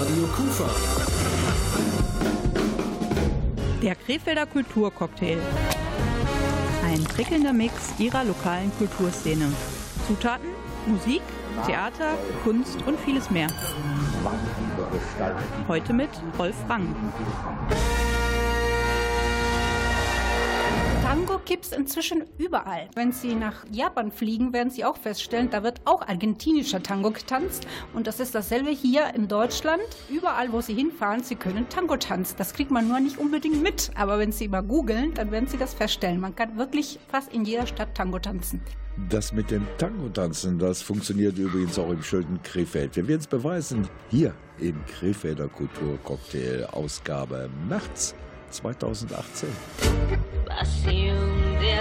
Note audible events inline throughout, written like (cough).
Radio Kufa. Der Krefelder Kulturcocktail. Ein prickelnder Mix ihrer lokalen Kulturszene. Zutaten, Musik, Theater, Kunst und vieles mehr. Heute mit Rolf Rang. Gibt es inzwischen überall. Wenn Sie nach Japan fliegen, werden Sie auch feststellen, da wird auch argentinischer Tango getanzt. Und das ist dasselbe hier in Deutschland. Überall, wo Sie hinfahren, Sie können Tango tanzen. Das kriegt man nur nicht unbedingt mit. Aber wenn Sie mal googeln, dann werden Sie das feststellen. Man kann wirklich fast in jeder Stadt Tango tanzen. Das mit dem Tango-Tanzen, das funktioniert übrigens auch im schönen Krefeld. Wir werden es beweisen hier im Krefelder Kulturcocktail Ausgabe März 2018. Pasión de.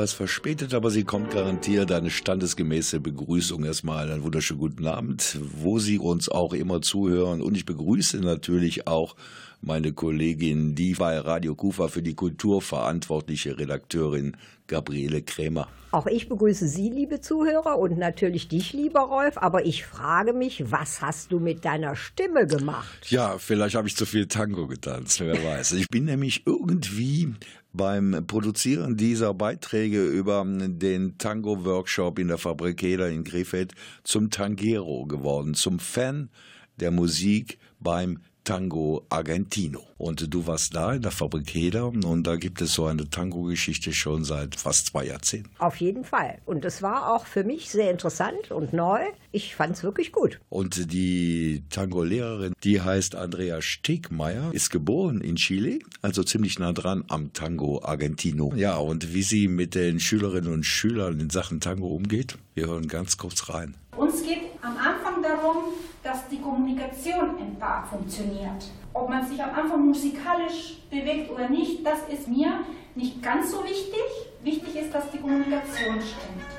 Etwas verspätet, aber sie kommt garantiert. Eine standesgemäße Begrüßung erstmal. Einen wunderschönen guten Abend, wo Sie uns auch immer zuhören. Und ich begrüße natürlich auch meine Kollegin, die bei Radio Kufa für die Kultur verantwortliche Redakteurin Gabriele Krämer. Auch ich begrüße Sie, liebe Zuhörer, und natürlich dich, lieber Rolf. Aber ich frage mich, was hast du mit deiner Stimme gemacht? Ja, vielleicht habe ich zu viel Tango getanzt, wer weiß. Ich bin nämlich irgendwie beim Produzieren dieser Beiträge über den Tango-Workshop in der Fabrik Heder in Krefeld zum Tangero geworden, zum Fan der Musik beim Tango Argentino. Und du warst da in der Fabrik Heder und da gibt es so eine Tango-Geschichte schon seit fast zwei Jahrzehnten. Auf jeden Fall. Und es war auch für mich sehr interessant und neu. Ich fand es wirklich gut. Und die Tango-Lehrerin, die heißt Andrea Stegmeier, ist geboren in Chile, also ziemlich nah dran am Tango Argentino. Ja, und wie sie mit den Schülerinnen und Schülern in Sachen Tango umgeht, wir hören ganz kurz rein. Uns geht am Anfang darum, dass die Kommunikation im Paar funktioniert. Ob man sich am Anfang musikalisch bewegt oder nicht, das ist mir nicht ganz so wichtig. Wichtig ist, dass die Kommunikation stimmt.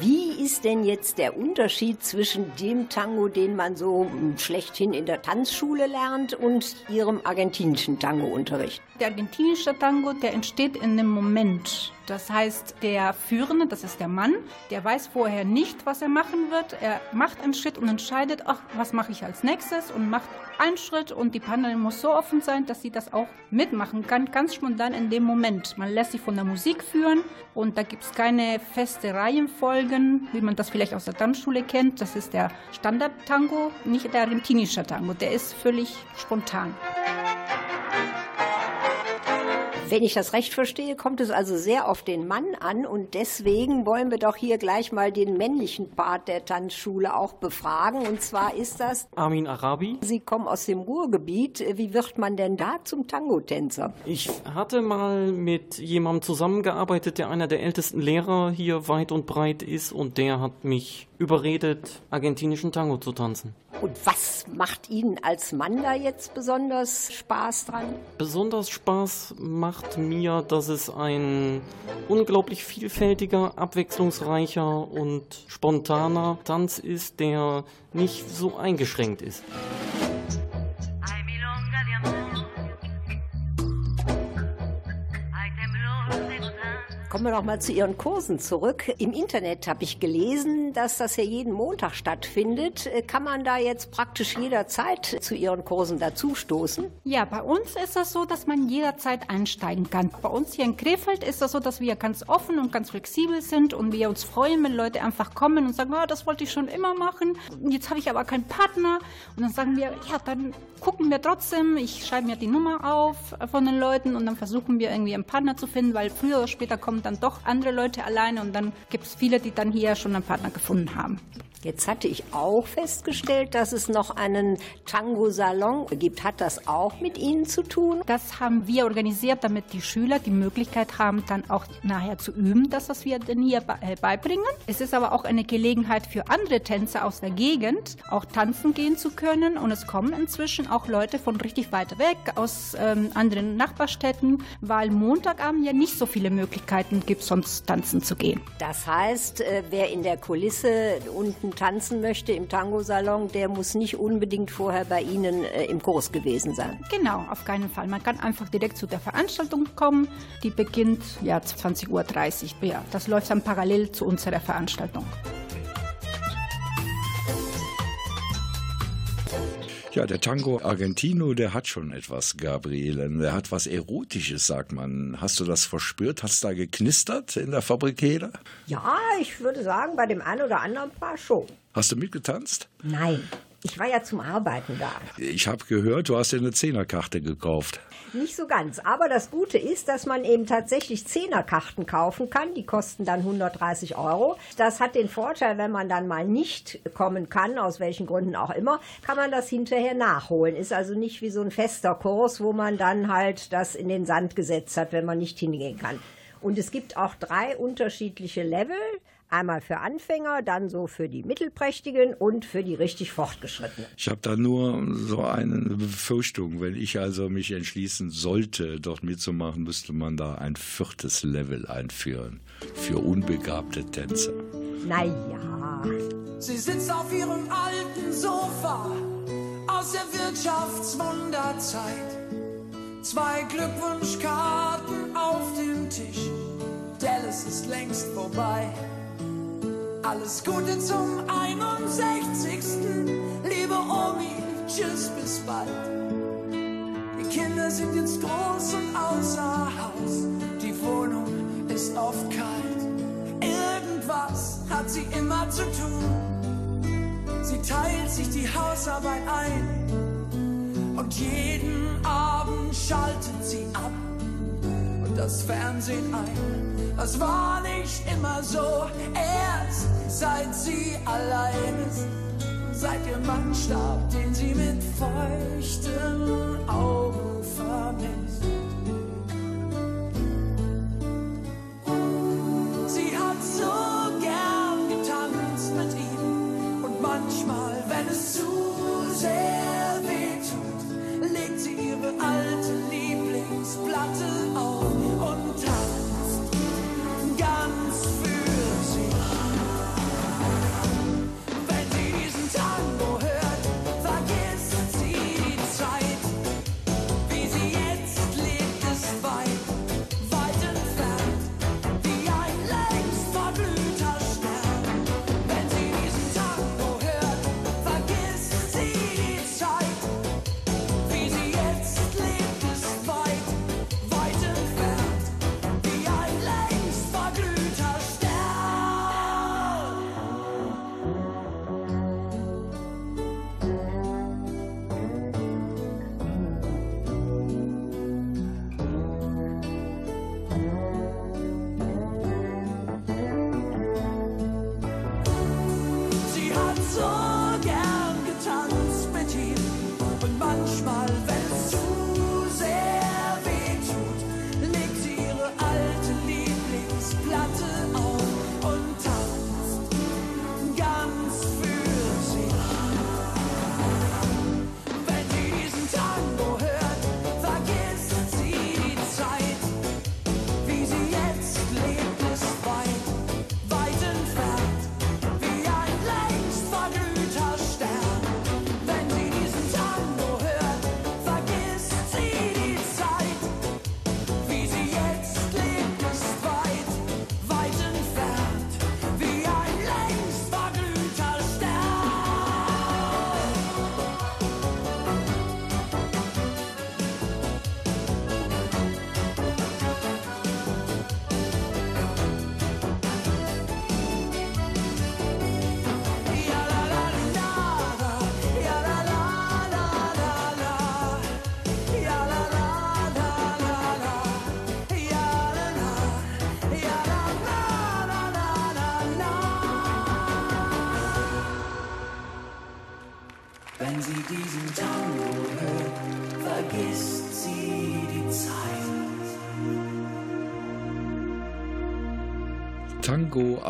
Wie ist denn jetzt der Unterschied zwischen dem Tango, den man so schlechthin in der Tanzschule lernt, und Ihrem argentinischen Tango-Unterricht? Der argentinische Tango, der entsteht in dem Moment. Das heißt, der Führende, das ist der Mann, der weiß vorher nicht, was er machen wird. Er macht einen Schritt und entscheidet, ach, was mache ich als nächstes und macht einen Schritt und die Partnerin muss so offen sein, dass sie das auch mitmachen kann, ganz spontan in dem Moment. Man lässt sich von der Musik führen und da gibt es keine feste Reihenfolgen, wie man das vielleicht aus der Tanzschule kennt. Das ist der Standard-Tango, nicht der argentinische Tango. Der ist völlig spontan. Wenn ich das recht verstehe, kommt es also sehr auf den Mann an und deswegen wollen wir doch hier gleich mal den männlichen Part der Tanzschule auch befragen. Und zwar ist das Armin Arabi. Sie kommen aus dem Ruhrgebiet. Wie wird man denn da zum Tango-Tänzer? Ich hatte mal mit jemandem zusammengearbeitet, der einer der ältesten Lehrer hier weit und breit ist und der hat mich überredet, argentinischen Tango zu tanzen. Und was macht Ihnen als Mann da jetzt besonders Spaß dran? Besonders Spaß macht mir, dass es ein unglaublich vielfältiger, abwechslungsreicher und spontaner Tanz ist, der nicht so eingeschränkt ist. Kommen wir noch mal zu Ihren Kursen zurück. Im Internet habe ich gelesen, dass das ja jeden Montag stattfindet. Kann man da jetzt praktisch jederzeit zu Ihren Kursen dazustoßen? Ja, bei uns ist das so, dass man jederzeit einsteigen kann. Bei uns hier in Krefeld ist das so, dass wir ganz offen und ganz flexibel sind und wir uns freuen, wenn Leute einfach kommen und sagen, oh, das wollte ich schon immer machen. Jetzt habe ich aber keinen Partner. Und dann sagen wir, ja, dann gucken wir trotzdem. Ich schreibe mir die Nummer auf von den Leuten und dann versuchen wir irgendwie einen Partner zu finden, weil früher oder später kommen dann doch andere Leute alleine und dann gibt es viele, die dann hier schon einen Partner gefunden haben. Jetzt hatte ich auch festgestellt, dass es noch einen Tango-Salon gibt. Hat das auch mit Ihnen zu tun? Das haben wir organisiert, damit die Schüler die Möglichkeit haben, dann auch nachher zu üben, das, was wir denn hier äh, beibringen. Es ist aber auch eine Gelegenheit für andere Tänzer aus der Gegend, auch tanzen gehen zu können. Und es kommen inzwischen auch Leute von richtig weit weg, aus ähm, anderen Nachbarstädten, weil Montagabend ja nicht so viele Möglichkeiten gibt, sonst tanzen zu gehen. Das heißt, äh, wer in der Kulisse unten tanzen möchte im Tango-Salon, der muss nicht unbedingt vorher bei Ihnen äh, im Kurs gewesen sein. Genau, auf keinen Fall. Man kann einfach direkt zu der Veranstaltung kommen. Die beginnt ja 20.30 Uhr. Ja, das läuft dann parallel zu unserer Veranstaltung. Ja, der Tango Argentino, der hat schon etwas, Gabriele. Der hat was Erotisches, sagt man. Hast du das verspürt? Hat's da geknistert in der Fabrikele? Ja, ich würde sagen, bei dem einen oder anderen Paar schon. Hast du mitgetanzt? Nein, ich war ja zum Arbeiten da. Ich habe gehört, du hast dir eine Zehnerkarte gekauft. Nicht so ganz. Aber das Gute ist, dass man eben tatsächlich Zehnerkarten kaufen kann. Die kosten dann 130 Euro. Das hat den Vorteil, wenn man dann mal nicht kommen kann, aus welchen Gründen auch immer, kann man das hinterher nachholen. Ist also nicht wie so ein fester Kurs, wo man dann halt das in den Sand gesetzt hat, wenn man nicht hingehen kann. Und es gibt auch drei unterschiedliche Level. Einmal für Anfänger, dann so für die Mittelprächtigen und für die richtig Fortgeschrittenen. Ich habe da nur so eine Befürchtung. Wenn ich also mich entschließen sollte, dort mitzumachen, müsste man da ein viertes Level einführen für unbegabte Tänzer. Naja. Sie sitzt auf ihrem alten Sofa aus der Wirtschaftswunderzeit. Zwei Glückwunschkarten auf dem Tisch. Dallas ist längst vorbei. Alles Gute zum 61. Liebe Omi, tschüss, bis bald. Die Kinder sind jetzt groß und außer Haus. Die Wohnung ist oft kalt. Irgendwas hat sie immer zu tun. Sie teilt sich die Hausarbeit ein. Und jeden Abend schaltet sie ab und das Fernsehen ein. Das war nicht immer so, erst seit sie allein ist. Seit ihr Mann starb, den sie mit feuchten Augen vermisst. Sie hat so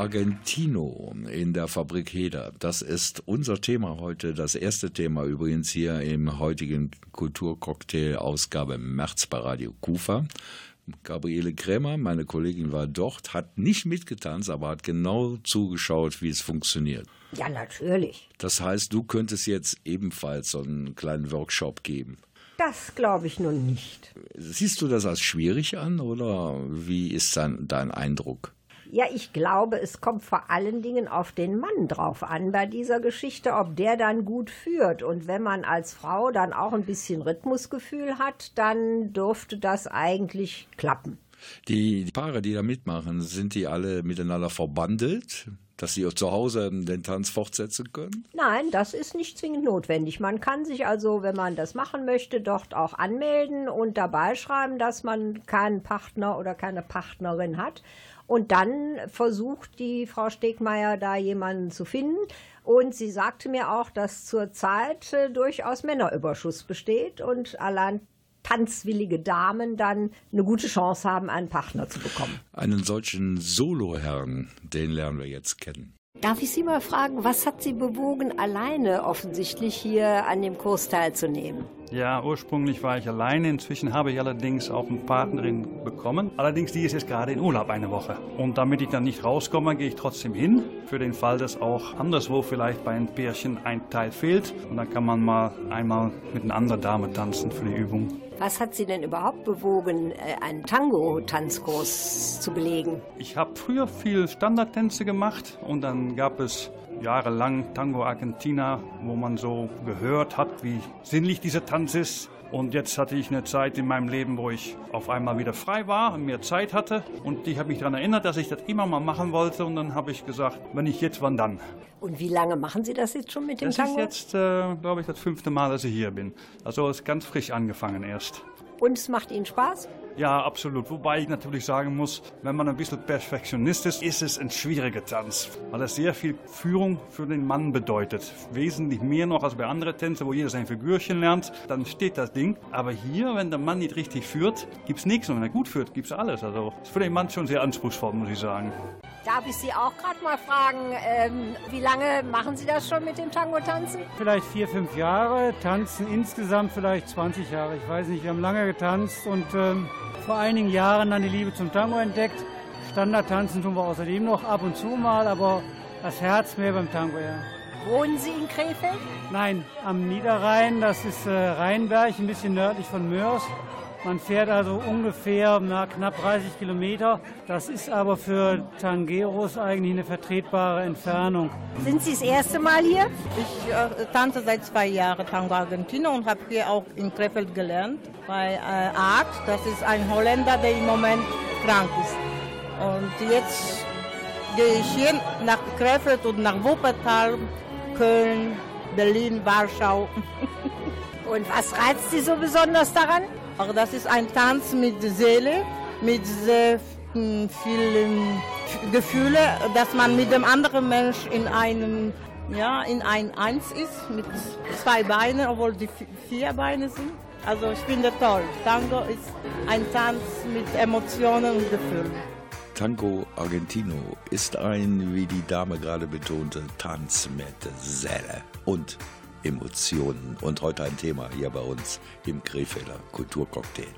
Argentino in der Fabrik Heder. Das ist unser Thema heute, das erste Thema übrigens hier im heutigen Kulturcocktail Ausgabe März bei Radio Kufa. Gabriele Krämer, meine Kollegin war dort, hat nicht mitgetanzt, aber hat genau zugeschaut, wie es funktioniert. Ja, natürlich. Das heißt, du könntest jetzt ebenfalls so einen kleinen Workshop geben. Das glaube ich nun nicht. Siehst du das als schwierig an oder wie ist dein, dein Eindruck? Ja, ich glaube, es kommt vor allen Dingen auf den Mann drauf an bei dieser Geschichte, ob der dann gut führt. Und wenn man als Frau dann auch ein bisschen Rhythmusgefühl hat, dann dürfte das eigentlich klappen. Die Paare, die da mitmachen, sind die alle miteinander verbandelt? dass sie zu Hause den Tanz fortsetzen können? Nein, das ist nicht zwingend notwendig. Man kann sich also, wenn man das machen möchte, dort auch anmelden und dabei schreiben, dass man keinen Partner oder keine Partnerin hat. Und dann versucht die Frau Stegmeier da jemanden zu finden. Und sie sagte mir auch, dass zurzeit äh, durchaus Männerüberschuss besteht und allein tanzwillige Damen dann eine gute Chance haben, einen Partner zu bekommen. Einen solchen Soloherrn, den lernen wir jetzt kennen. Darf ich Sie mal fragen, was hat Sie bewogen, alleine offensichtlich hier an dem Kurs teilzunehmen? Ja, ursprünglich war ich alleine. Inzwischen habe ich allerdings auch eine Partnerin bekommen. Allerdings, die ist jetzt gerade in Urlaub eine Woche. Und damit ich dann nicht rauskomme, gehe ich trotzdem hin. Für den Fall, dass auch anderswo vielleicht bei einem Pärchen ein Teil fehlt. Und dann kann man mal einmal mit einer anderen Dame tanzen für die Übung. Was hat Sie denn überhaupt bewogen, äh, einen Tango-Tanzkurs zu belegen? Ich habe früher viel Standardtänze gemacht und dann gab es jahrelang Tango Argentina, wo man so gehört hat, wie sinnlich dieser Tanz ist. Und jetzt hatte ich eine Zeit in meinem Leben, wo ich auf einmal wieder frei war und mehr Zeit hatte. Und ich habe mich daran erinnert, dass ich das immer mal machen wollte. Und dann habe ich gesagt, wenn nicht jetzt, wann dann? Und wie lange machen Sie das jetzt schon mit dem das Tango? Das ist jetzt, äh, glaube ich, das fünfte Mal, dass ich hier bin. Also es ist ganz frisch angefangen erst. Und es macht Ihnen Spaß? Ja, absolut. Wobei ich natürlich sagen muss, wenn man ein bisschen Perfektionist ist, ist es ein schwieriger Tanz, weil es sehr viel Führung für den Mann bedeutet. Wesentlich mehr noch als bei anderen Tänzen, wo jeder sein Figürchen lernt, dann steht das Ding. Aber hier, wenn der Mann nicht richtig führt, gibt es nichts. Und wenn er gut führt, gibt es alles. Also ist für den Mann schon sehr anspruchsvoll, muss ich sagen. Darf ich Sie auch gerade mal fragen, ähm, wie lange machen Sie das schon mit dem Tango-Tanzen? Vielleicht vier, fünf Jahre, tanzen insgesamt vielleicht 20 Jahre. Ich weiß nicht, wir haben lange getanzt und ähm, vor einigen Jahren dann die Liebe zum Tango entdeckt. Standardtanzen tun wir außerdem noch ab und zu mal, aber das Herz mehr beim Tango, ja. Wohnen Sie in Krefeld? Nein, am Niederrhein, das ist äh, Rheinberg, ein bisschen nördlich von Mörs. Man fährt also ungefähr na, knapp 30 Kilometer. Das ist aber für Tangeros eigentlich eine vertretbare Entfernung. Sind Sie das erste Mal hier? Ich äh, tanze seit zwei Jahren Tango Argentino und habe hier auch in Krefeld gelernt bei äh, Art. Das ist ein Holländer, der im Moment krank ist. Und jetzt gehe ich hier nach Krefeld und nach Wuppertal, Köln, Berlin, Warschau. (laughs) und was reizt Sie so besonders daran? Das ist ein Tanz mit Seele, mit sehr vielen Gefühlen, dass man mit dem anderen Mensch in einem, ja, in ein Eins ist, mit zwei Beinen, obwohl die vier Beine sind. Also ich finde toll. Tango ist ein Tanz mit Emotionen und Gefühlen. Tango Argentino ist ein, wie die Dame gerade betonte, Tanz mit Seele und Emotionen. Und heute ein Thema hier bei uns im Krefelder Kulturcocktail.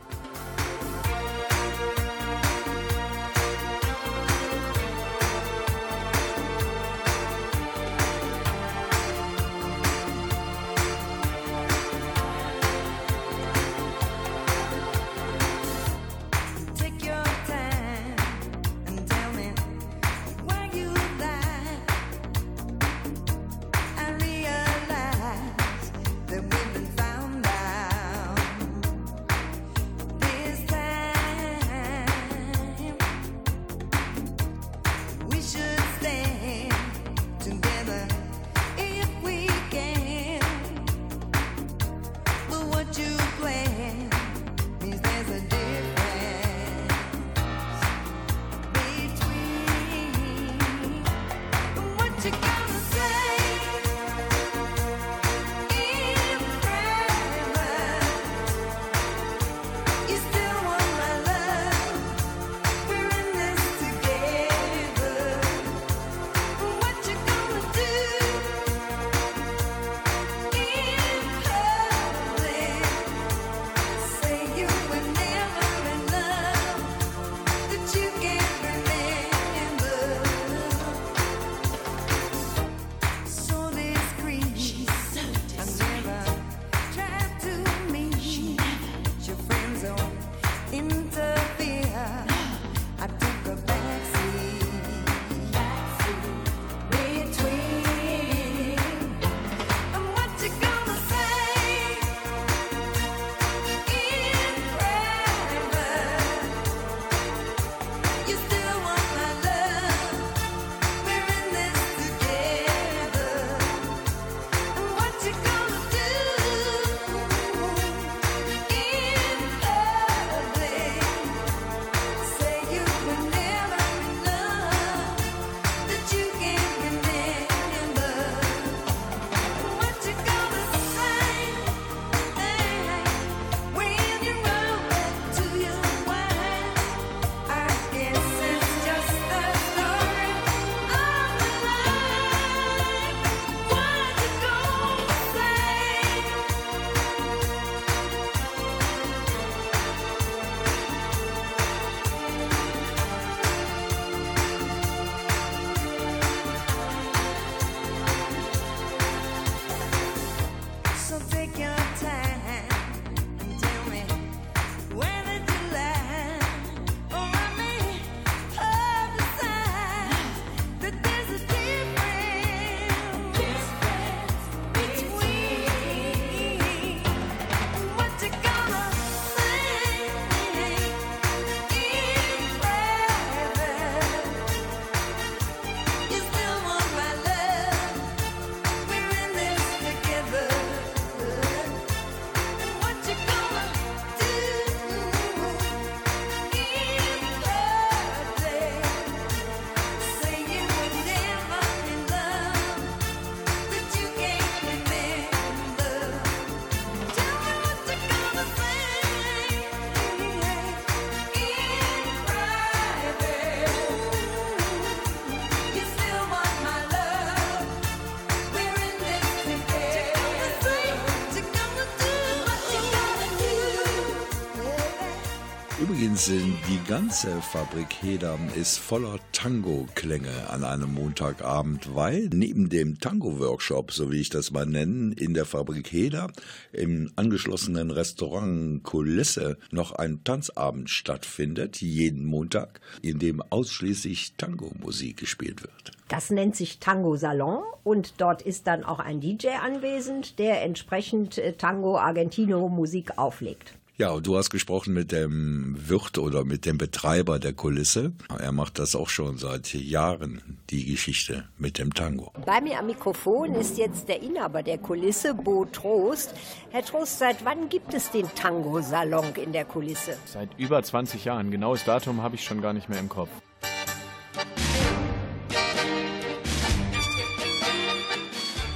Wahnsinn, die ganze Fabrik Hedam ist voller Tango-Klänge an einem Montagabend, weil neben dem Tango-Workshop, so wie ich das mal nenne, in der Fabrik Heder im angeschlossenen Restaurant Kulisse noch ein Tanzabend stattfindet, jeden Montag, in dem ausschließlich Tango-Musik gespielt wird. Das nennt sich Tango Salon und dort ist dann auch ein DJ anwesend, der entsprechend äh, Tango Argentino Musik auflegt. Ja, und du hast gesprochen mit dem Wirt oder mit dem Betreiber der Kulisse. Er macht das auch schon seit Jahren, die Geschichte mit dem Tango. Bei mir am Mikrofon ist jetzt der Inhaber der Kulisse, Bo Trost. Herr Trost, seit wann gibt es den Tango-Salon in der Kulisse? Seit über 20 Jahren. Genaues Datum habe ich schon gar nicht mehr im Kopf.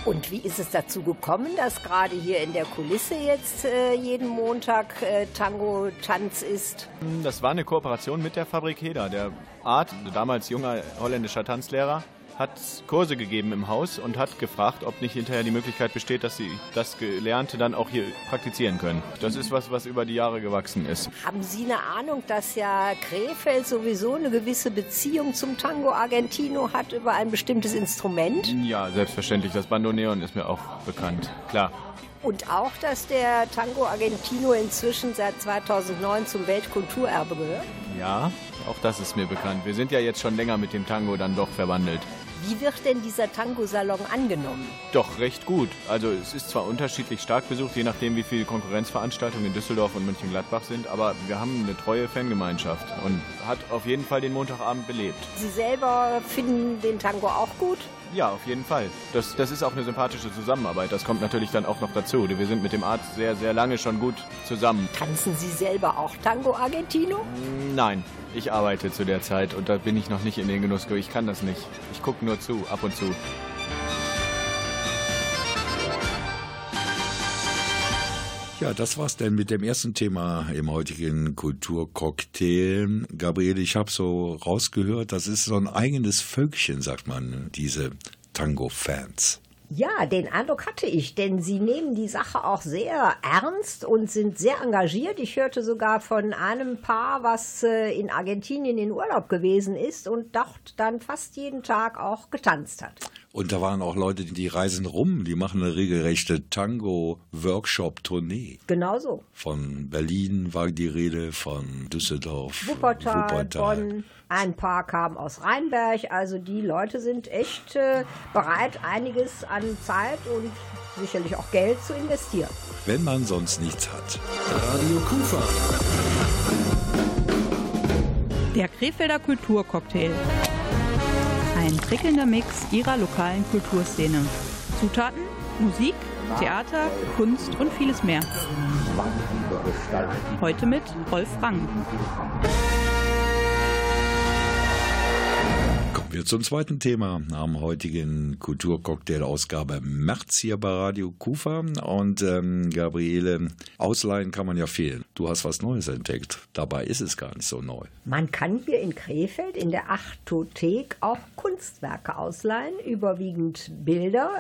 Und wie ist es dazu gekommen, dass gerade hier in der Kulisse jetzt äh, jeden Montag äh, Tango-Tanz ist? Das war eine Kooperation mit der Fabrik Heder. Der Art, damals junger holländischer Tanzlehrer, hat Kurse gegeben im Haus und hat gefragt, ob nicht hinterher die Möglichkeit besteht, dass sie das Gelernte dann auch hier praktizieren können. Das ist was, was über die Jahre gewachsen ist. Haben Sie eine Ahnung, dass ja Krefeld sowieso eine gewisse Beziehung zum Tango Argentino hat über ein bestimmtes Instrument? Ja, selbstverständlich. Das Bandoneon ist mir auch bekannt. Klar. Und auch, dass der Tango Argentino inzwischen seit 2009 zum Weltkulturerbe gehört? Ja, auch das ist mir bekannt. Wir sind ja jetzt schon länger mit dem Tango dann doch verwandelt. Wie wird denn dieser Tango-Salon angenommen? Doch recht gut. Also es ist zwar unterschiedlich stark besucht, je nachdem wie viele Konkurrenzveranstaltungen in Düsseldorf und Mönchengladbach sind, aber wir haben eine treue Fangemeinschaft und hat auf jeden Fall den Montagabend belebt. Sie selber finden den Tango auch gut? Ja, auf jeden Fall. Das, das ist auch eine sympathische Zusammenarbeit. Das kommt natürlich dann auch noch dazu. Wir sind mit dem Arzt sehr, sehr lange schon gut zusammen. Tanzen Sie selber auch Tango Argentino? Nein, ich arbeite zu der Zeit und da bin ich noch nicht in den Genuss. Ich kann das nicht. Ich gucke nur zu, ab und zu. Ja, das war's denn mit dem ersten Thema im heutigen Kulturcocktail. Gabriele, ich habe so rausgehört, das ist so ein eigenes Völkchen, sagt man, diese Tango-Fans. Ja, den Eindruck hatte ich, denn sie nehmen die Sache auch sehr ernst und sind sehr engagiert. Ich hörte sogar von einem Paar, was äh, in Argentinien in Urlaub gewesen ist und dort dann fast jeden Tag auch getanzt hat. Und da waren auch Leute, die reisen rum, die machen eine regelrechte Tango-Workshop-Tournee. Genau so. Von Berlin war die Rede, von Düsseldorf, Wuppertal, Wuppertal. Bonn. Ein paar kamen aus Rheinberg. Also die Leute sind echt äh, bereit, einiges an Zeit und sicherlich auch Geld zu investieren. Wenn man sonst nichts hat. Radio Kufa. Der Krefelder Kulturcocktail. Ein prickelnder Mix ihrer lokalen Kulturszene. Zutaten, Musik, Theater, Kunst und vieles mehr. Heute mit Rolf Rang. Wir zum zweiten Thema am heutigen Kulturcocktail-Ausgabe März hier bei Radio Kufa. Und ähm, Gabriele, ausleihen kann man ja fehlen. Du hast was Neues entdeckt. Dabei ist es gar nicht so neu. Man kann hier in Krefeld in der Achtothek auch Kunstwerke ausleihen, überwiegend Bilder,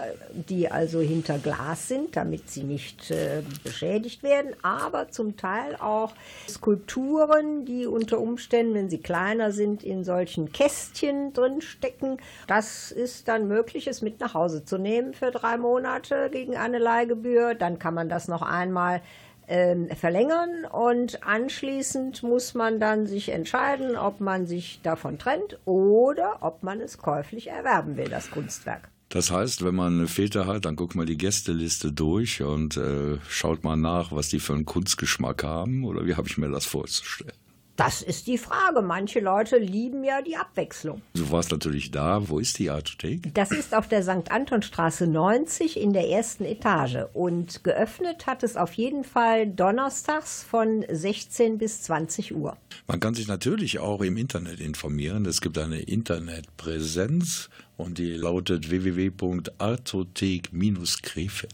die also hinter Glas sind, damit sie nicht äh, beschädigt werden, aber zum Teil auch Skulpturen, die unter Umständen, wenn sie kleiner sind, in solchen Kästchen drin stecken. Das ist dann möglich, es mit nach Hause zu nehmen für drei Monate gegen eine Leihgebühr. Dann kann man das noch einmal ähm, verlängern und anschließend muss man dann sich entscheiden, ob man sich davon trennt oder ob man es käuflich erwerben will, das Kunstwerk. Das heißt, wenn man eine Fete hat, dann guckt man die Gästeliste durch und äh, schaut mal nach, was die für einen Kunstgeschmack haben oder wie habe ich mir das vorzustellen. Das ist die Frage. Manche Leute lieben ja die Abwechslung. Du warst natürlich da. Wo ist die Artothek? Das ist auf der St. Antonstraße 90 in der ersten Etage. Und geöffnet hat es auf jeden Fall donnerstags von 16 bis 20 Uhr. Man kann sich natürlich auch im Internet informieren. Es gibt eine Internetpräsenz und die lautet www.artothek-krefeld.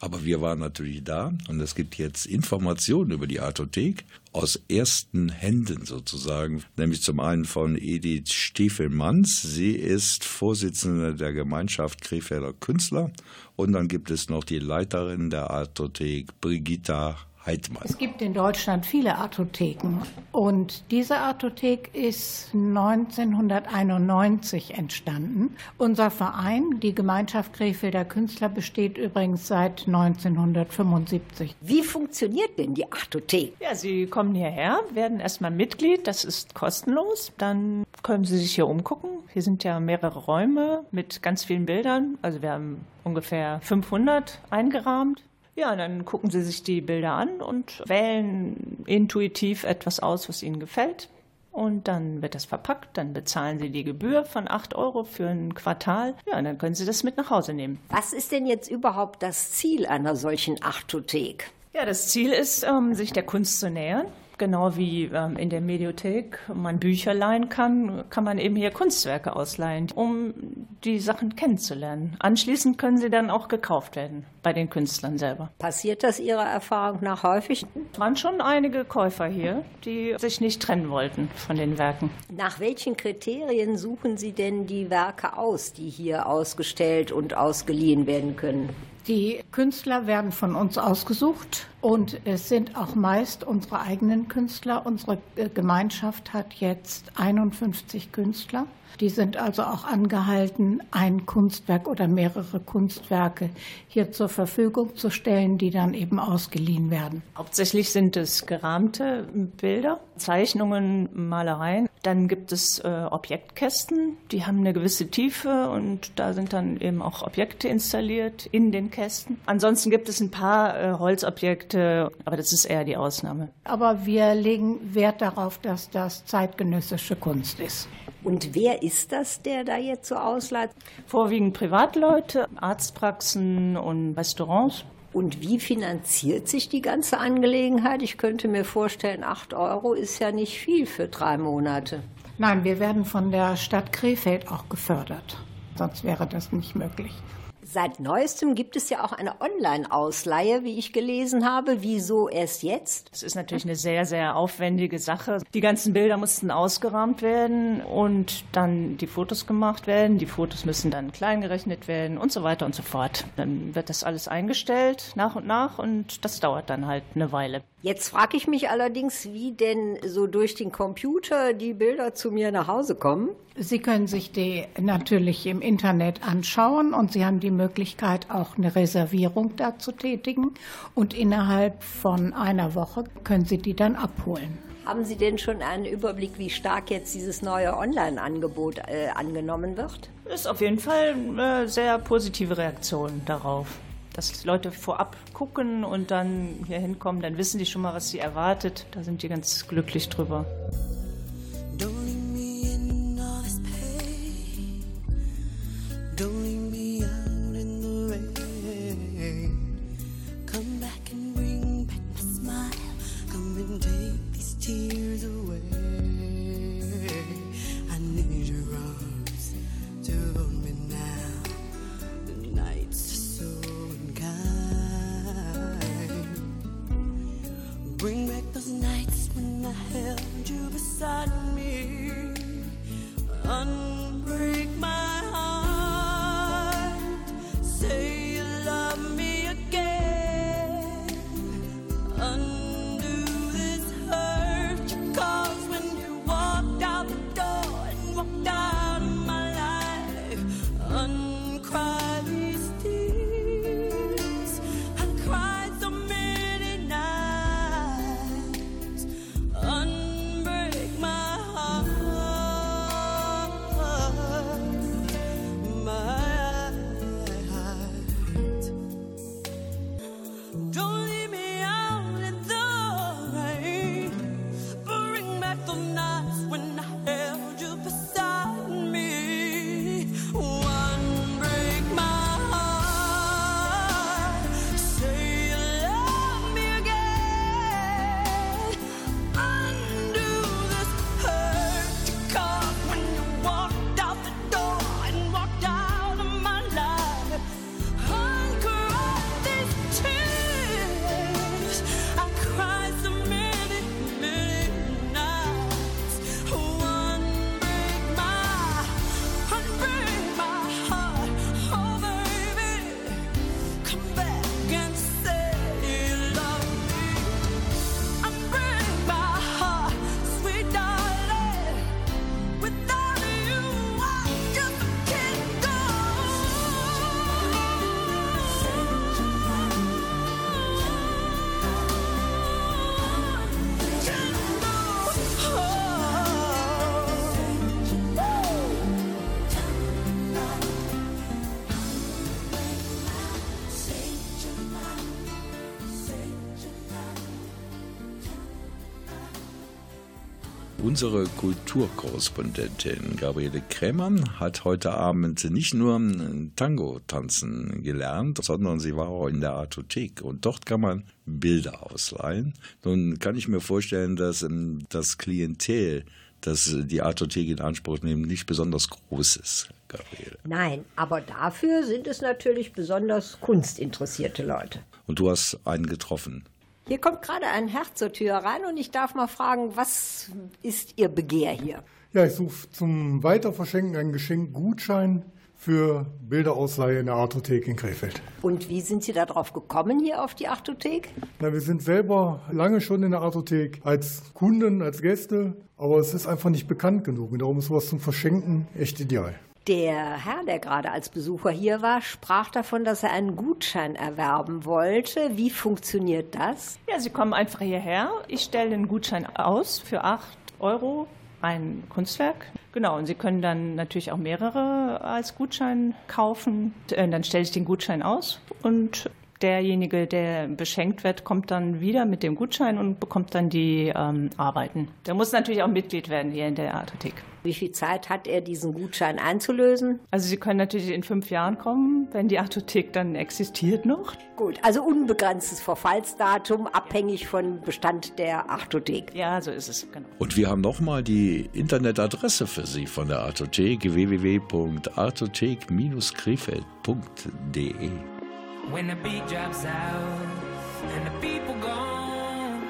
Aber wir waren natürlich da und es gibt jetzt Informationen über die Artothek aus ersten Händen sozusagen, nämlich zum einen von Edith Stiefelmanns. Sie ist Vorsitzende der Gemeinschaft Krefelder Künstler und dann gibt es noch die Leiterin der Artothek, Brigitta Heidmann. Es gibt in Deutschland viele Artotheken und diese Artothek ist 1991 entstanden. Unser Verein, die Gemeinschaft Krefelder Künstler, besteht übrigens seit 1975. Wie funktioniert denn die Artothek? Ja, Sie kommen hierher, werden erstmal Mitglied, das ist kostenlos. Dann können Sie sich hier umgucken. Hier sind ja mehrere Räume mit ganz vielen Bildern. Also wir haben ungefähr 500 eingerahmt. Ja, dann gucken Sie sich die Bilder an und wählen intuitiv etwas aus, was Ihnen gefällt. Und dann wird das verpackt, dann bezahlen Sie die Gebühr von 8 Euro für ein Quartal. Ja, und dann können Sie das mit nach Hause nehmen. Was ist denn jetzt überhaupt das Ziel einer solchen Artothek? Ja, das Ziel ist, ähm, sich der Kunst zu nähern. Genau wie ähm, in der Mediothek man Bücher leihen kann, kann man eben hier Kunstwerke ausleihen, um die Sachen kennenzulernen. Anschließend können sie dann auch gekauft werden bei den Künstlern selber. Passiert das Ihrer Erfahrung nach häufig? Es waren schon einige Käufer hier, die sich nicht trennen wollten von den Werken. Nach welchen Kriterien suchen Sie denn die Werke aus, die hier ausgestellt und ausgeliehen werden können? Die Künstler werden von uns ausgesucht und es sind auch meist unsere eigenen Künstler. Unsere äh, Gemeinschaft hat jetzt 51 Künstler. Die sind also auch angehalten, ein Kunstwerk oder mehrere Kunstwerke hier zur Verfügung zu stellen, die dann eben ausgeliehen werden. Hauptsächlich sind es gerahmte Bilder, Zeichnungen, Malereien. Dann gibt es äh, Objektkästen, die haben eine gewisse Tiefe und da sind dann eben auch Objekte installiert in den Kästen. Ansonsten gibt es ein paar äh, Holzobjekte, aber das ist eher die Ausnahme. Aber wir legen Wert darauf, dass das zeitgenössische Kunst ist. Und wer ist das, der da jetzt so ausleiht? Vorwiegend Privatleute, Arztpraxen und Restaurants. Und wie finanziert sich die ganze Angelegenheit? Ich könnte mir vorstellen, 8 Euro ist ja nicht viel für drei Monate. Nein, wir werden von der Stadt Krefeld auch gefördert. Sonst wäre das nicht möglich. Seit neuestem gibt es ja auch eine Online-Ausleihe, wie ich gelesen habe. Wieso erst jetzt? Es ist natürlich eine sehr, sehr aufwendige Sache. Die ganzen Bilder mussten ausgerahmt werden und dann die Fotos gemacht werden. Die Fotos müssen dann klein gerechnet werden und so weiter und so fort. Dann wird das alles eingestellt nach und nach und das dauert dann halt eine Weile. Jetzt frage ich mich allerdings, wie denn so durch den Computer die Bilder zu mir nach Hause kommen. Sie können sich die natürlich im Internet anschauen und Sie haben die Möglichkeit, auch eine Reservierung da zu tätigen. Und innerhalb von einer Woche können Sie die dann abholen. Haben Sie denn schon einen Überblick, wie stark jetzt dieses neue Online-Angebot äh, angenommen wird? Ist auf jeden Fall eine sehr positive Reaktion darauf dass Leute vorab gucken und dann hier hinkommen, dann wissen die schon mal, was sie erwartet. Da sind die ganz glücklich drüber. Don't leave me in all this pain. Don't leave me Unsere Kulturkorrespondentin Gabriele Krämer hat heute Abend nicht nur Tango tanzen gelernt, sondern sie war auch in der Artothek und dort kann man Bilder ausleihen. Nun kann ich mir vorstellen, dass ähm, das Klientel, das die Artothek in Anspruch nimmt, nicht besonders groß ist. Gabriele. Nein, aber dafür sind es natürlich besonders kunstinteressierte Leute. Und du hast einen getroffen. Hier kommt gerade ein Herr zur Tür rein und ich darf mal fragen, was ist Ihr Begehr hier? Ja, ich suche zum Weiterverschenken einen Geschenkgutschein für Bilderausleihe in der Artothek in Krefeld. Und wie sind Sie darauf gekommen, hier auf die Artothek? Na, wir sind selber lange schon in der Artothek als Kunden, als Gäste, aber es ist einfach nicht bekannt genug und darum ist sowas zum Verschenken echt ideal. Der Herr, der gerade als Besucher hier war, sprach davon, dass er einen Gutschein erwerben wollte. Wie funktioniert das? Ja, Sie kommen einfach hierher. Ich stelle den Gutschein aus für 8 Euro ein Kunstwerk. Genau, und Sie können dann natürlich auch mehrere als Gutschein kaufen. Äh, dann stelle ich den Gutschein aus und derjenige, der beschenkt wird, kommt dann wieder mit dem Gutschein und bekommt dann die ähm, Arbeiten. Der muss natürlich auch Mitglied werden hier in der Artothek. Wie viel Zeit hat er, diesen Gutschein einzulösen? Also Sie können natürlich in fünf Jahren kommen, wenn die Artothek dann existiert noch. Gut, also unbegrenztes Verfallsdatum, abhängig von Bestand der Artothek. Ja, so ist es, genau. Und wir haben nochmal die Internetadresse für Sie von der Artothek www.artothek-krefeld.de. When the beat drops out and the people gone,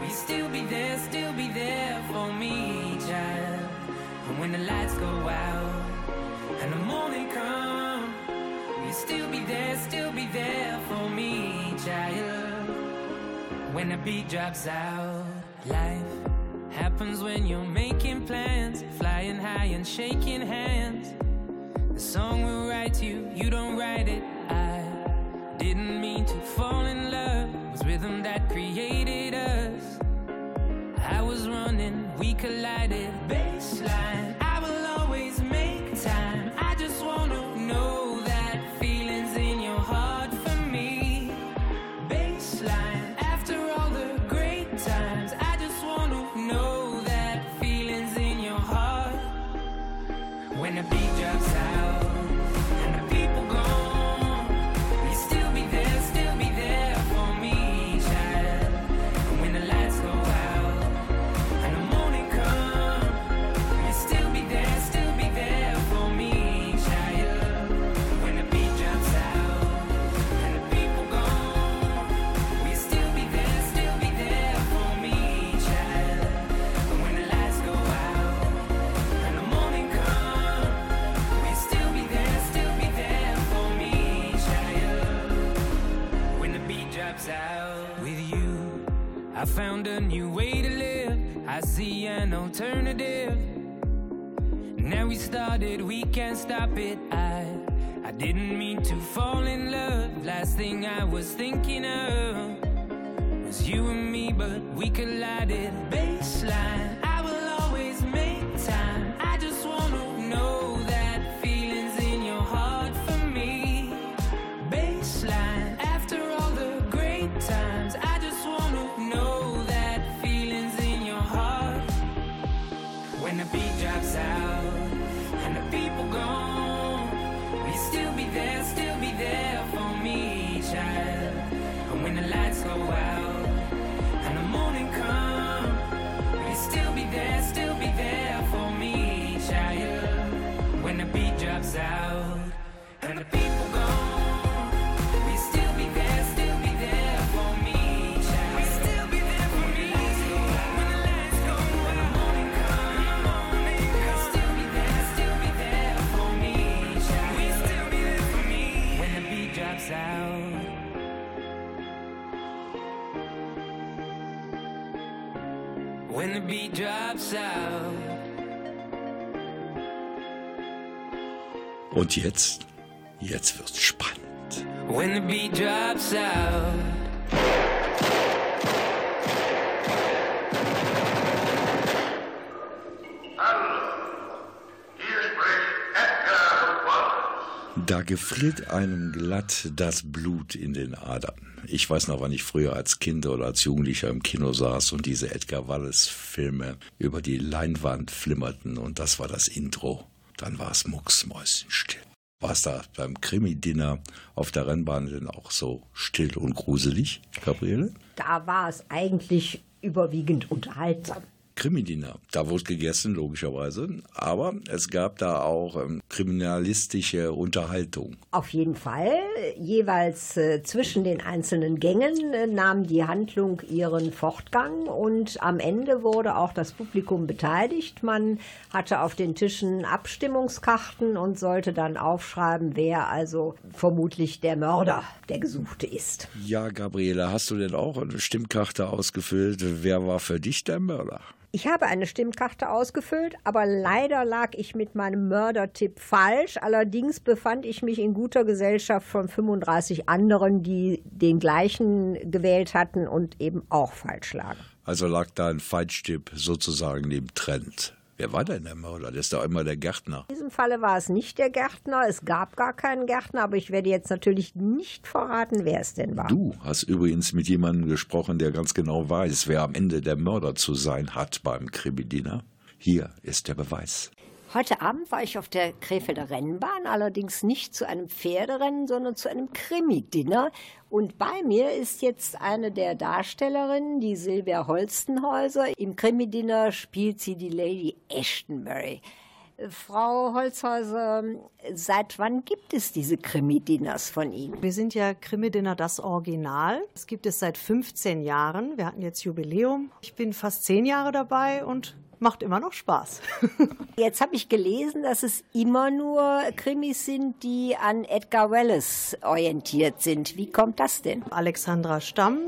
will still be there, still be there for me, child? And when the lights go out and the morning come, will still be there, still be there for me, child? When the beat drops out, life happens when you're making plans, flying high and shaking hands. The song will write you, you don't write it. I didn't mean to fall in love. It was rhythm that created us. I was running, we collided. Baseline, found a new way to live. I see an alternative. Now we started, we can't stop it. I I didn't mean to fall in love. Last thing I was thinking of was you and me, but we collided. Baseline, Und jetzt, jetzt wird's spannend. When the beat drops out. Da gefriert einem glatt das Blut in den Adern. Ich weiß noch, wann ich früher als Kind oder als Jugendlicher im Kino saß und diese Edgar Wallace-Filme über die Leinwand flimmerten und das war das Intro. Dann war es mucksmäuschenstill. War es da beim Krimi-Dinner auf der Rennbahn denn auch so still und gruselig, Gabriele? Da war es eigentlich überwiegend unterhaltsam. Krimi-Dinner. Da wurde gegessen, logischerweise. Aber es gab da auch ähm, kriminalistische Unterhaltung. Auf jeden Fall. Jeweils äh, zwischen den einzelnen Gängen äh, nahm die Handlung ihren Fortgang und am Ende wurde auch das Publikum beteiligt. Man hatte auf den Tischen Abstimmungskarten und sollte dann aufschreiben, wer also vermutlich der Mörder, der Gesuchte ist. Ja, Gabriele, hast du denn auch eine Stimmkarte ausgefüllt? Wer war für dich der Mörder? Ich habe eine Stimmkarte ausgefüllt, aber leider lag ich mit meinem Mördertipp falsch. Allerdings befand ich mich in guter Gesellschaft von 35 anderen, die den gleichen gewählt hatten und eben auch falsch lagen. Also lag dein Falschtipp sozusagen im Trend. Wer war denn der Mörder? Das ist doch immer der Gärtner. In diesem Falle war es nicht der Gärtner. Es gab gar keinen Gärtner, aber ich werde jetzt natürlich nicht verraten, wer es denn war. Du hast übrigens mit jemandem gesprochen, der ganz genau weiß, wer am Ende der Mörder zu sein hat beim Krimi-Dinner. Hier ist der Beweis. Heute Abend war ich auf der Krefelder Rennbahn, allerdings nicht zu einem Pferderennen, sondern zu einem Krimi-Dinner. Und bei mir ist jetzt eine der Darstellerinnen, die Silvia Holstenhäuser. Im Krimi-Dinner spielt sie die Lady Ashtonbury. Frau Holzhäuser, seit wann gibt es diese Krimi-Dinners von Ihnen? Wir sind ja Krimi-Dinner das Original. Es gibt es seit 15 Jahren. Wir hatten jetzt Jubiläum. Ich bin fast zehn Jahre dabei und macht immer noch Spaß. (laughs) Jetzt habe ich gelesen, dass es immer nur Krimis sind, die an Edgar Wallace orientiert sind. Wie kommt das denn? Alexandra Stamm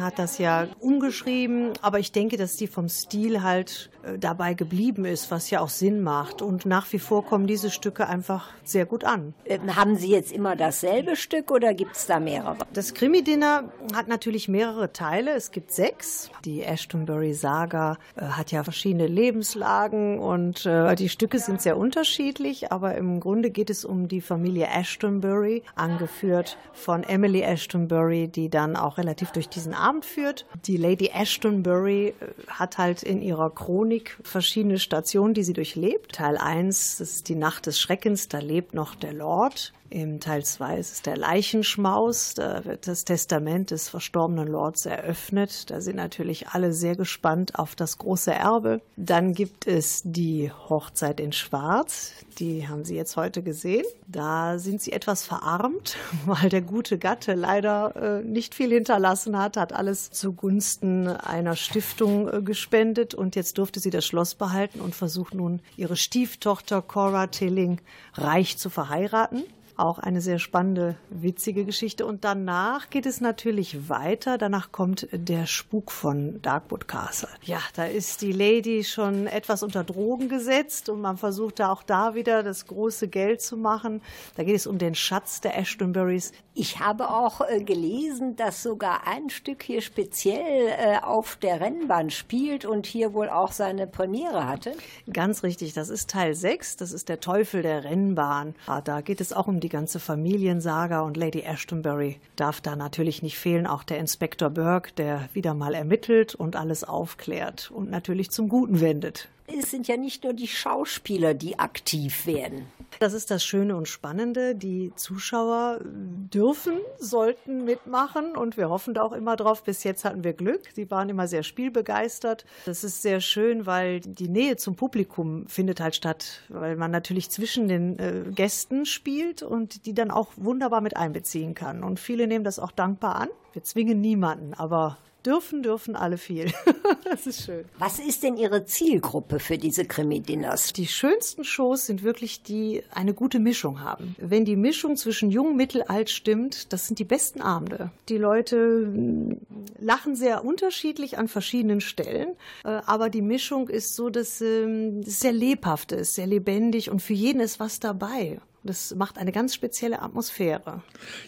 hat das ja umgeschrieben, aber ich denke, dass die vom Stil halt dabei geblieben ist, was ja auch Sinn macht. Und nach wie vor kommen diese Stücke einfach sehr gut an. Ähm, haben Sie jetzt immer dasselbe Stück oder gibt es da mehrere? Das Krimi-Dinner hat natürlich mehrere Teile. Es gibt sechs. Die Ashtonbury-Saga äh, hat ja verschiedene Lebenslagen und äh, die Stücke sind sehr unterschiedlich, aber im Grunde geht es um die Familie Ashtonbury, angeführt von Emily Ashtonbury, die dann auch relativ durch diesen Abend führt. Die Lady Ashtonbury äh, hat halt in ihrer Chronik verschiedene Stationen, die sie durchlebt. Teil 1 ist die Nacht des Schreckens, da lebt noch der Lord. Im Teil 2 ist es der Leichenschmaus. Da wird das Testament des verstorbenen Lords eröffnet. Da sind natürlich alle sehr gespannt auf das große Erbe. Dann gibt es die Hochzeit in Schwarz. Die haben Sie jetzt heute gesehen. Da sind sie etwas verarmt, (laughs) weil der gute Gatte leider äh, nicht viel hinterlassen hat, hat alles zugunsten einer Stiftung äh, gespendet und jetzt durfte sie das Schloss behalten und versucht nun ihre Stieftochter Cora Tilling reich zu verheiraten. Auch eine sehr spannende, witzige Geschichte. Und danach geht es natürlich weiter. Danach kommt der Spuk von Darkwood Castle. Ja, da ist die Lady schon etwas unter Drogen gesetzt und man versucht da auch da wieder das große Geld zu machen. Da geht es um den Schatz der Ashtonburys. Ich habe auch äh, gelesen, dass sogar ein Stück hier speziell äh, auf der Rennbahn spielt und hier wohl auch seine Premiere hatte. Ganz richtig, das ist Teil 6, das ist der Teufel der Rennbahn. Ah, da geht es auch um die ganze Familiensaga und Lady Ashtonbury darf da natürlich nicht fehlen. Auch der Inspektor Burke, der wieder mal ermittelt und alles aufklärt und natürlich zum Guten wendet. Es sind ja nicht nur die Schauspieler, die aktiv werden. Das ist das Schöne und Spannende. Die Zuschauer dürfen, sollten mitmachen und wir hoffen da auch immer drauf. Bis jetzt hatten wir Glück. Sie waren immer sehr spielbegeistert. Das ist sehr schön, weil die Nähe zum Publikum findet halt statt, weil man natürlich zwischen den äh, Gästen spielt und die dann auch wunderbar mit einbeziehen kann. Und viele nehmen das auch dankbar an. Wir zwingen niemanden, aber dürfen, dürfen alle viel. (laughs) das ist schön. Was ist denn Ihre Zielgruppe für diese Krimi-Dinners? Die schönsten Shows sind wirklich die, die eine gute Mischung haben. Wenn die Mischung zwischen jung, mittel, alt stimmt, das sind die besten Abende. Die Leute hm, lachen sehr unterschiedlich an verschiedenen Stellen, äh, aber die Mischung ist so, dass ähm, es sehr lebhaft ist, sehr lebendig und für jeden ist was dabei. Das macht eine ganz spezielle Atmosphäre.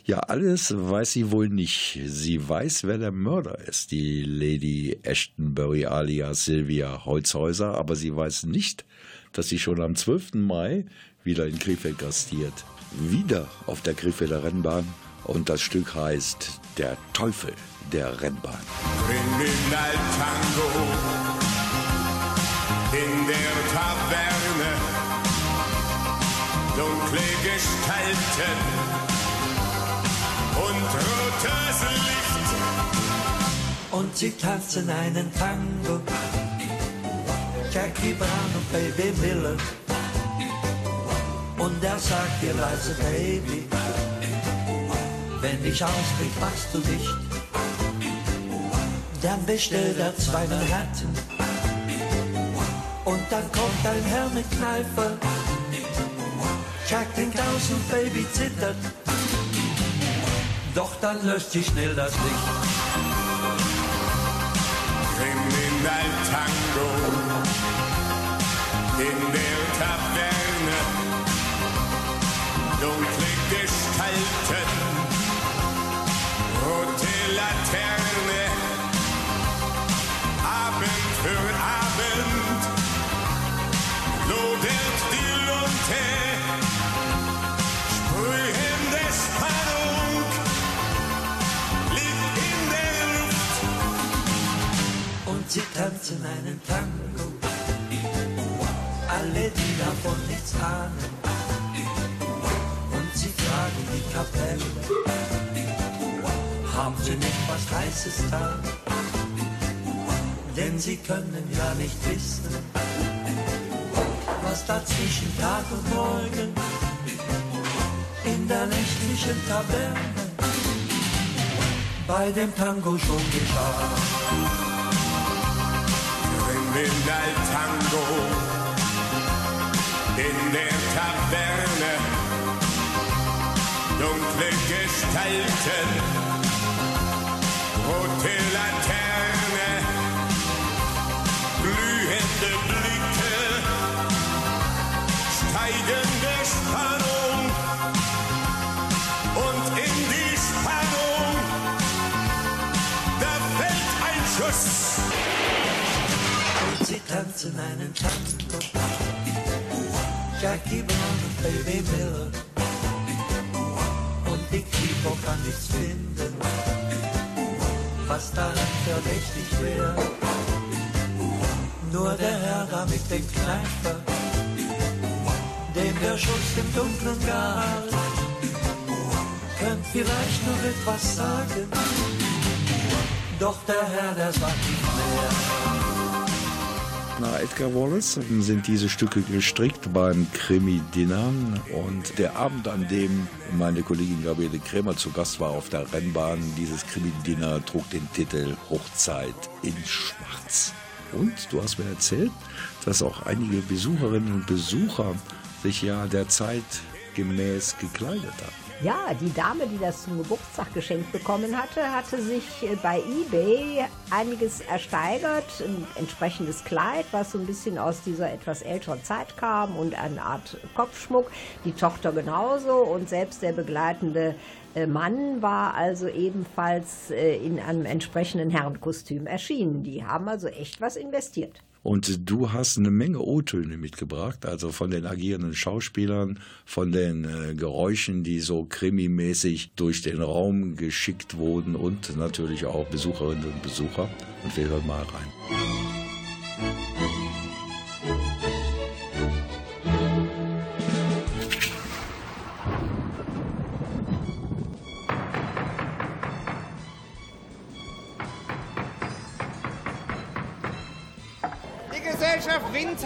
Ja, alles weiß sie wohl nicht. Sie weiß, wer der Mörder ist, die Lady Ashtonbury alias Sylvia Holzhäuser, aber sie weiß nicht, dass sie schon am 12. Mai wieder in Krefeld gastiert. Wieder auf der Krefelder Rennbahn und das Stück heißt Der Teufel der Rennbahn. Kriminal Tango Gestalten und rotes Licht. Und sie tanzen einen Tango. Jackie Brown und Baby Miller. Und er sagt dir leise Baby, wenn ich ausblick, machst du nicht. Dann bestellt er zwei Manhattan. Und dann kommt ein Herr mit Kneife. Jack denkt aus und Baby zittert. Doch dann löscht sich schnell das Licht. Kriminal Tango in der Taverne. Dunkle Gestalten, rote Laterne. Sie tanzen einen Tango. Alle, die davon nichts ahnen. Und sie fragen die Kapelle. Haben sie nicht was Heißes da? Denn sie können ja nicht wissen, was da zwischen Tag und Morgen in der nächtlichen Taverne bei dem Tango schon geschah. Kriminal Tango in der Taverne. Dunkle Gestalten, Sie tanzen einen. Jackie Brown und Baby Miller. Und die Kripo kann nichts finden, was daran verdächtig wäre. Nur der Herr da mit dem Kneifer, dem der Schuss im Dunkeln galt, könnte vielleicht noch etwas sagen. Doch der Herr, der sagt nicht mehr. Nach Edgar Wallace sind diese Stücke gestrickt beim Krimi-Dinner und der Abend, an dem meine Kollegin Gabriele Krämer zu Gast war auf der Rennbahn, dieses Krimi-Dinner trug den Titel Hochzeit in Schwarz. Und du hast mir erzählt, dass auch einige Besucherinnen und Besucher sich ja der Zeit gemäß gekleidet haben. Ja, die Dame, die das zum Geburtstag geschenkt bekommen hatte, hatte sich äh, bei eBay einiges ersteigert. Ein entsprechendes Kleid, was so ein bisschen aus dieser etwas älteren Zeit kam und eine Art Kopfschmuck. Die Tochter genauso und selbst der begleitende äh, Mann war also ebenfalls äh, in einem entsprechenden Herrenkostüm erschienen. Die haben also echt was investiert. Und du hast eine Menge O-Töne mitgebracht, also von den agierenden Schauspielern, von den äh, Geräuschen, die so krimimäßig durch den Raum geschickt wurden und natürlich auch Besucherinnen und Besucher. Und wir hören mal rein.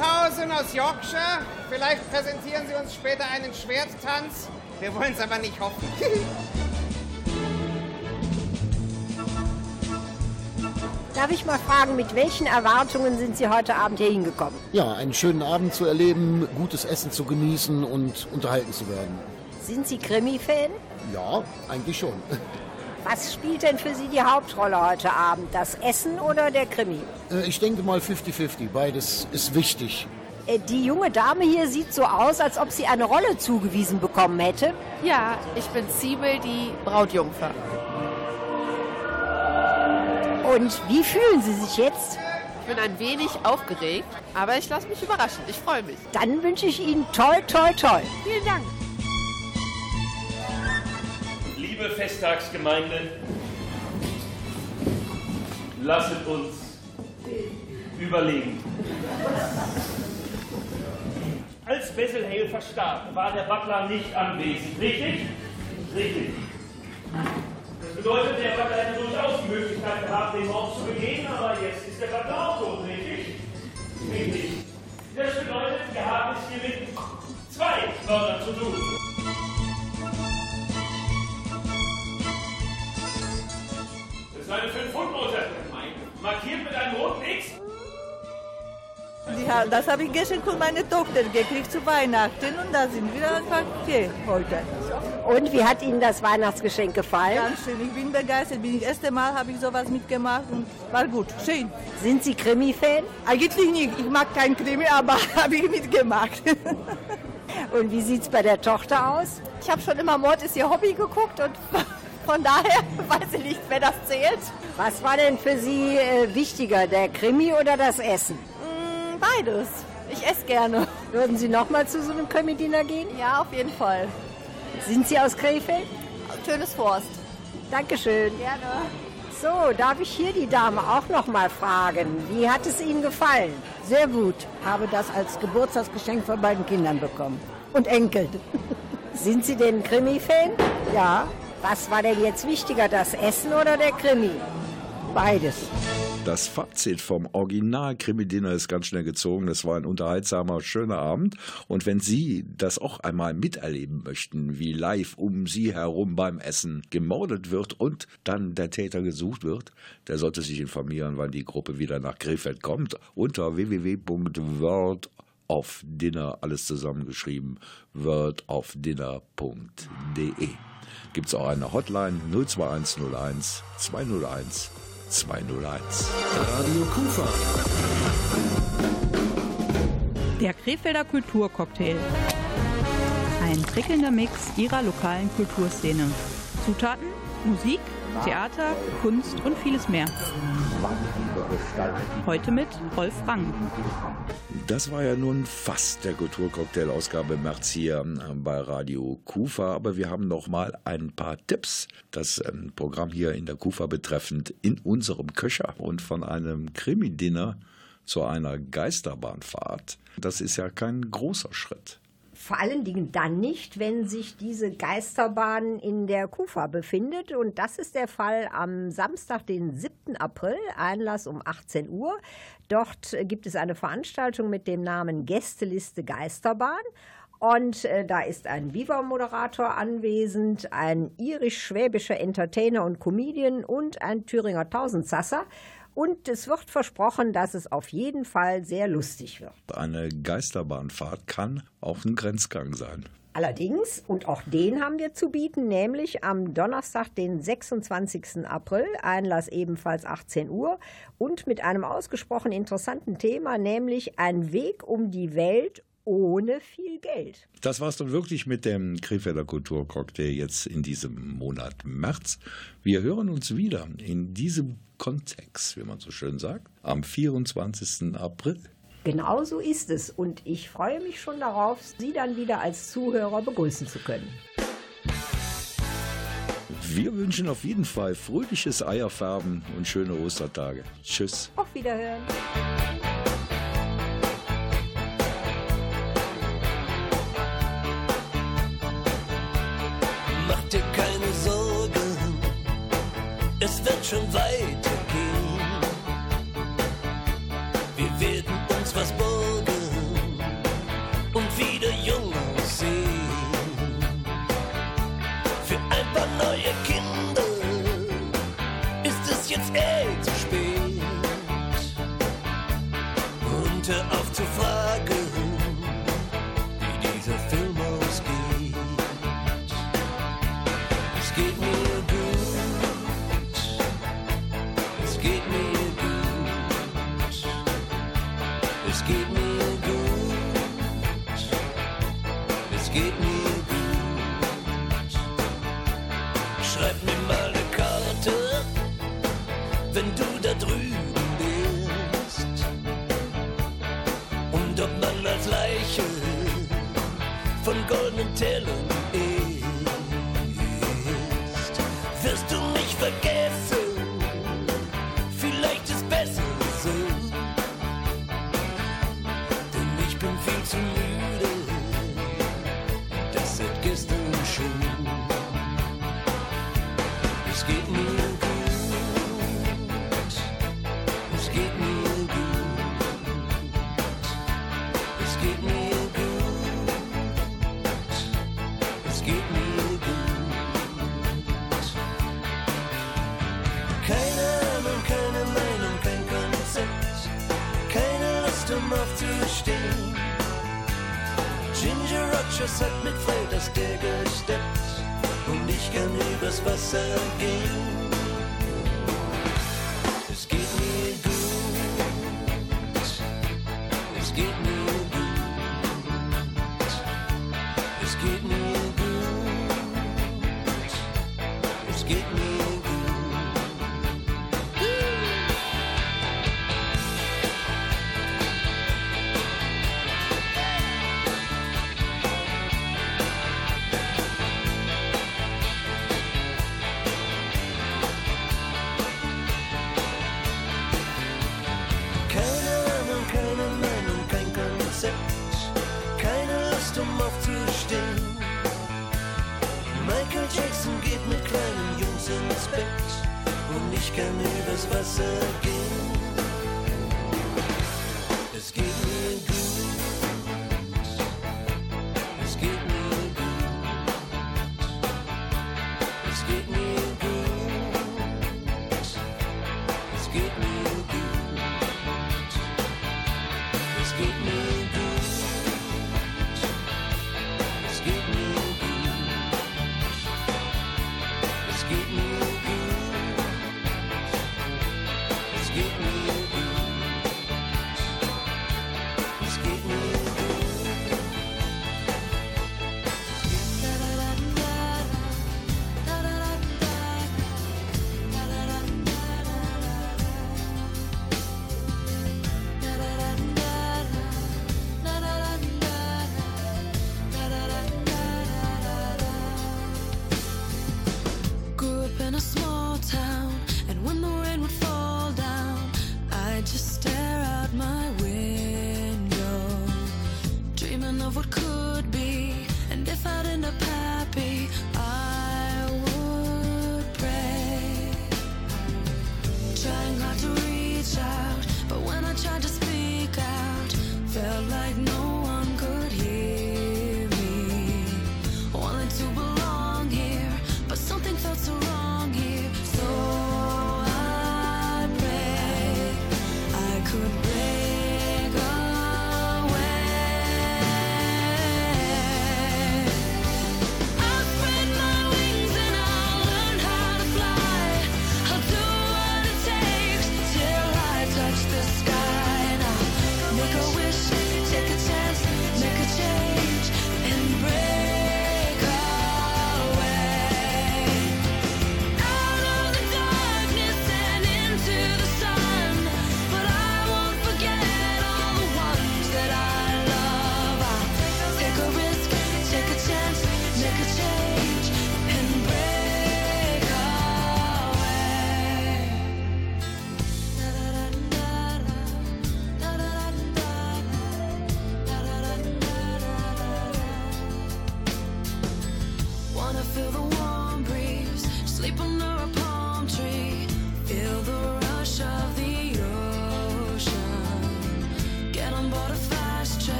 Windhausen aus Yorkshire. Vielleicht präsentieren Sie uns später einen Schwerttanz. Wir wollen es aber nicht hoffen. (laughs) Darf ich mal fragen, mit welchen Erwartungen sind Sie heute Abend hier hingekommen? Ja, einen schönen Abend zu erleben, gutes Essen zu genießen und unterhalten zu werden. Sind Sie Krimi-Fan? Ja, eigentlich schon. (laughs) Was spielt denn für Sie die Hauptrolle heute Abend? Das Essen oder der Krimi? Äh, Ich denke mal 50-50, beides ist wichtig. Äh, Die junge Dame hier sieht so aus, als ob sie eine Rolle zugewiesen bekommen hätte. Ja, ich bin Siebel, die Brautjungfer. Und wie fühlen Sie sich jetzt? Ich bin ein wenig aufgeregt, aber ich lasse mich überraschen. Ich freue mich. Dann wünsche ich Ihnen toll, toll, toll. Vielen Dank. Liebe Festtagsgemeinde, lasset uns überlegen. Als Besselheil verstarb, war der Butler nicht anwesend, richtig? Richtig. Das bedeutet, der Butler hätte durchaus die Möglichkeit gehabt, den Mord zu begehen, aber jetzt ist der Butler auch tot, richtig? Richtig. Das bedeutet, wir haben es hier mit zwei Mördern zu tun. Das ist eine 5-Pfund-Note. Markiert mit einem roten X. Ja, das habe ich gestern von meiner Tochter gekriegt zu Weihnachten und da sind wir einfach okay heute. Und wie hat Ihnen das Weihnachtsgeschenk gefallen? Ganz schön, ich bin begeistert. Bin ich das erste Mal habe ich sowas mitgemacht und war gut, schön. Sind Sie Krimi-Fan? Eigentlich nicht. Ich mag kein Krimi, aber (laughs) habe ich mitgemacht. Und wie sieht es bei der Tochter aus? Ich habe schon immer Mord ist ihr Hobby geguckt und von daher (laughs) weiß ich nicht, wer das zählt. Was war denn für Sie äh, wichtiger, der Krimi oder das Essen? Mm, Beides. Ich esse gerne. Würden Sie noch mal zu so einem Krimi-Dinner gehen? Ja, auf jeden Fall. Sind Sie aus Krefeld? Schönes Forst. Dankeschön. Gerne. So, darf ich hier die Dame auch noch mal fragen? Wie hat es Ihnen gefallen? Sehr gut. Habe das als Geburtstagsgeschenk von beiden Kindern bekommen. Und Enkel. (laughs) Sind Sie denn Krimi-Fan? Ja. Was war denn jetzt wichtiger, das Essen oder der Krimi? Beides. Das Fazit vom Original Krimi Dinner ist ganz schnell gezogen. Es war ein unterhaltsamer, schöner Abend. Und wenn Sie das auch einmal miterleben möchten, wie live um Sie herum beim Essen gemordet wird und dann der Täter gesucht wird, der sollte sich informieren, wann die Gruppe wieder nach Krefeld kommt. Unter www.world of Dinner, alles zusammengeschrieben, worldofdinner.de. Gibt es auch eine Hotline 02101 201 201. Radio Kufa. Der Krefelder Kulturcocktail. Ein prickelnder Mix ihrer lokalen Kulturszene. Zutaten, Musik, Theater, Kunst und vieles mehr. Heute mit Rolf Rang. Das war ja nun fast der Kulturcocktail-Ausgabe im März hier bei Radio Kufa, aber wir haben noch mal ein paar Tipps, das ähm, Programm hier in der Kufa betreffend in unserem Köcher und von einem Krimi-Dinner zu einer Geisterbahnfahrt. Das ist ja kein großer Schritt. Vor allen Dingen dann nicht, wenn sich diese Geisterbahn in der Kufa befindet. Und das ist der Fall am Samstag, den 7. April, Einlass um 18 Uhr. Dort gibt es eine Veranstaltung mit dem Namen Gästeliste Geisterbahn. Und äh, da ist ein Viva-Moderator anwesend, ein irisch-schwäbischer Entertainer und Comedian und ein Thüringer Tausendsasser. Und es wird versprochen, dass es auf jeden Fall sehr lustig wird. Eine Geisterbahnfahrt kann auch ein Grenzgang sein. Allerdings, und auch den haben wir zu bieten, nämlich am Donnerstag, den 26. April, Einlass ebenfalls 18 Uhr und mit einem ausgesprochen interessanten Thema, nämlich ein Weg um die Welt ohne viel Geld. Das war es dann wirklich mit dem Krefelder Kulturcocktail jetzt in diesem Monat März. Wir hören uns wieder in diesem Kontext, wie man so schön sagt, am 24. April. Genau so ist es und ich freue mich schon darauf, Sie dann wieder als Zuhörer begrüßen zu können. Wir wünschen auf jeden Fall fröhliches Eierfärben und schöne Ostertage. Tschüss. Auf Wiederhören. Mach dir keine Sorgen, es wird schon weitergehen. of what could be. And if out in the past.